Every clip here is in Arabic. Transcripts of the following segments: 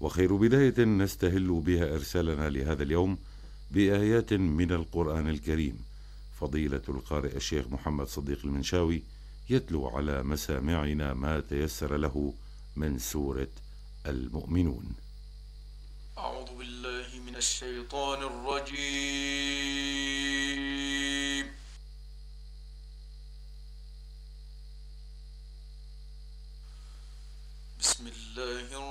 وخير بداية نستهل بها إرسالنا لهذا اليوم بآيات من القرآن الكريم. فضيلة القارئ الشيخ محمد صديق المنشاوي يتلو على مسامعنا ما تيسر له من سورة المؤمنون. أعوذ بالله من الشيطان الرجيم. بسم الله الرحمن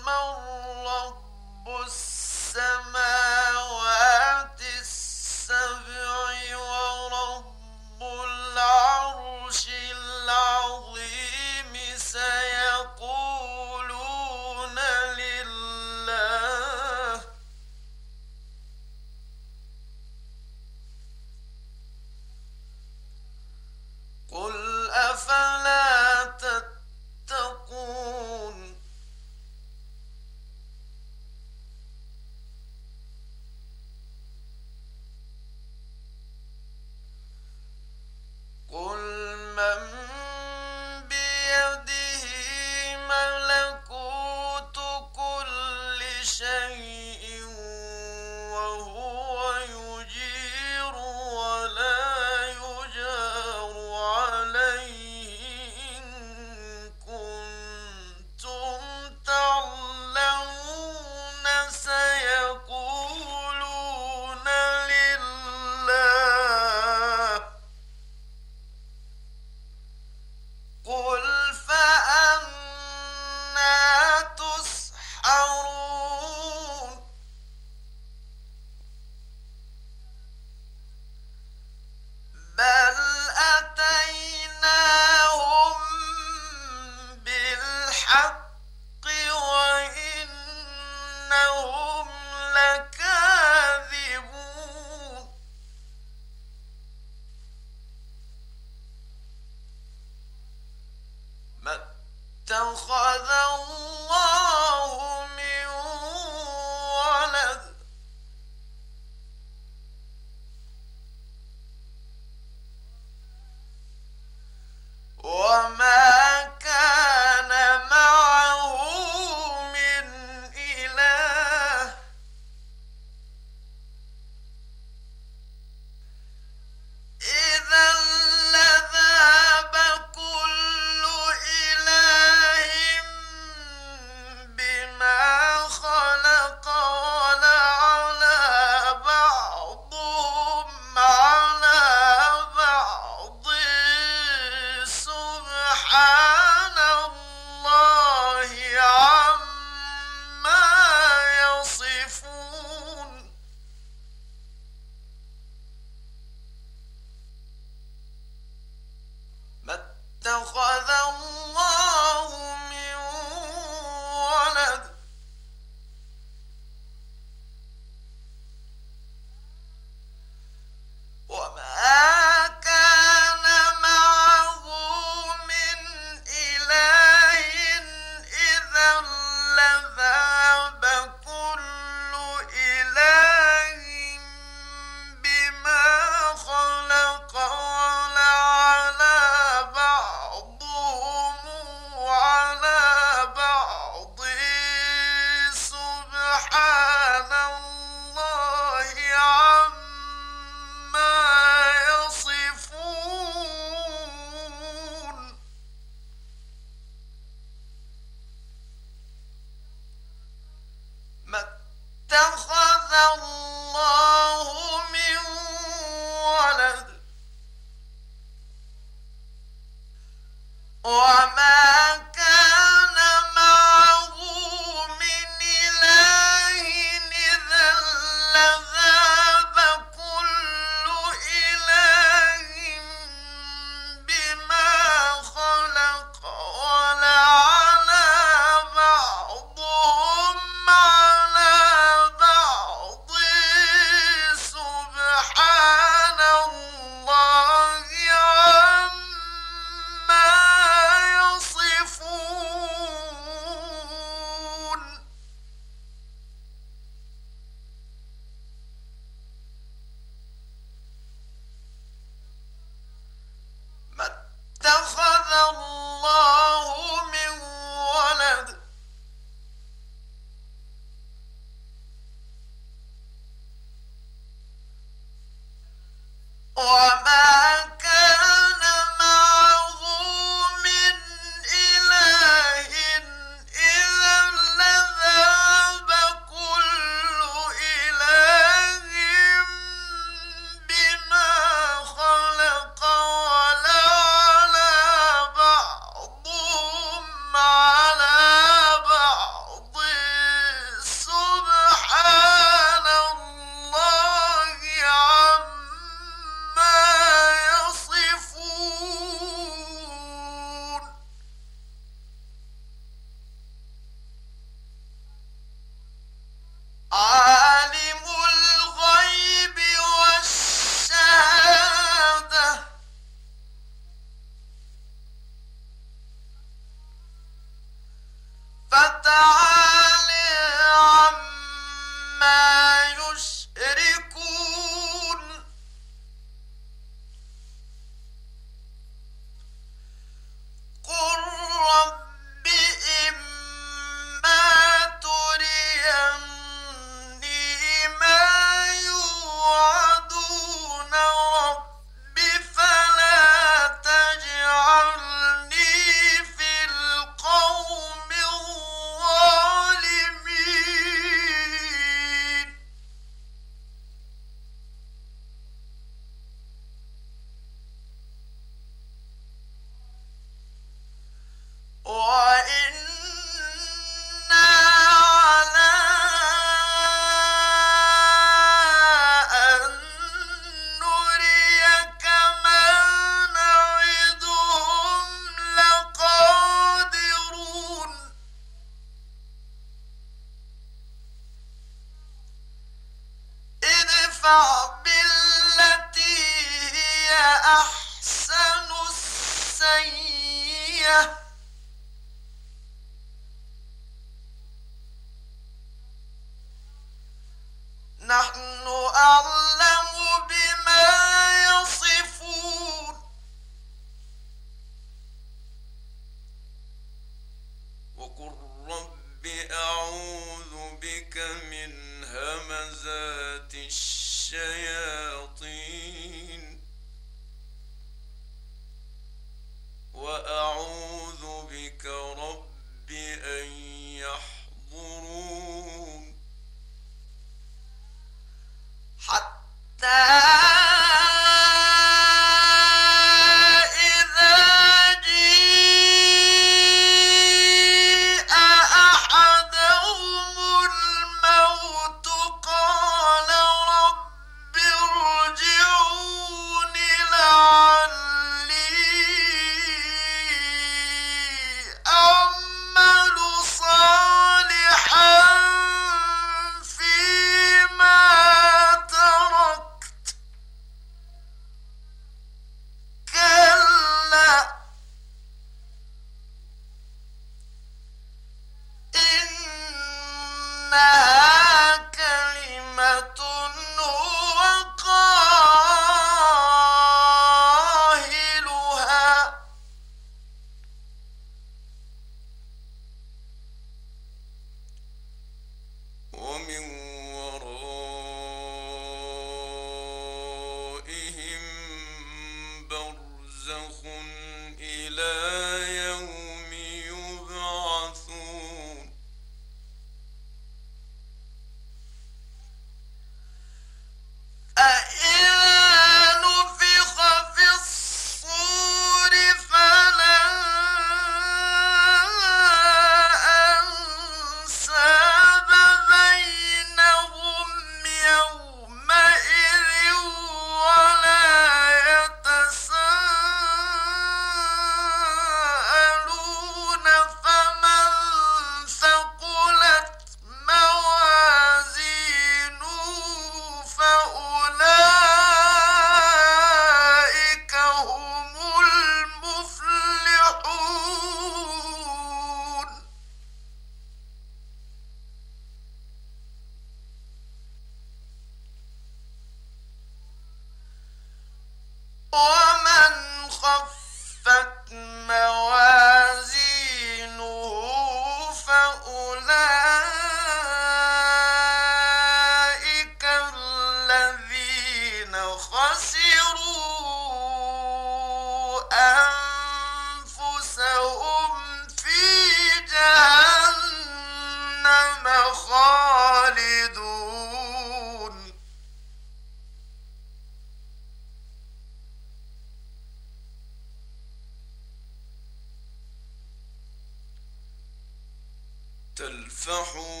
تلفح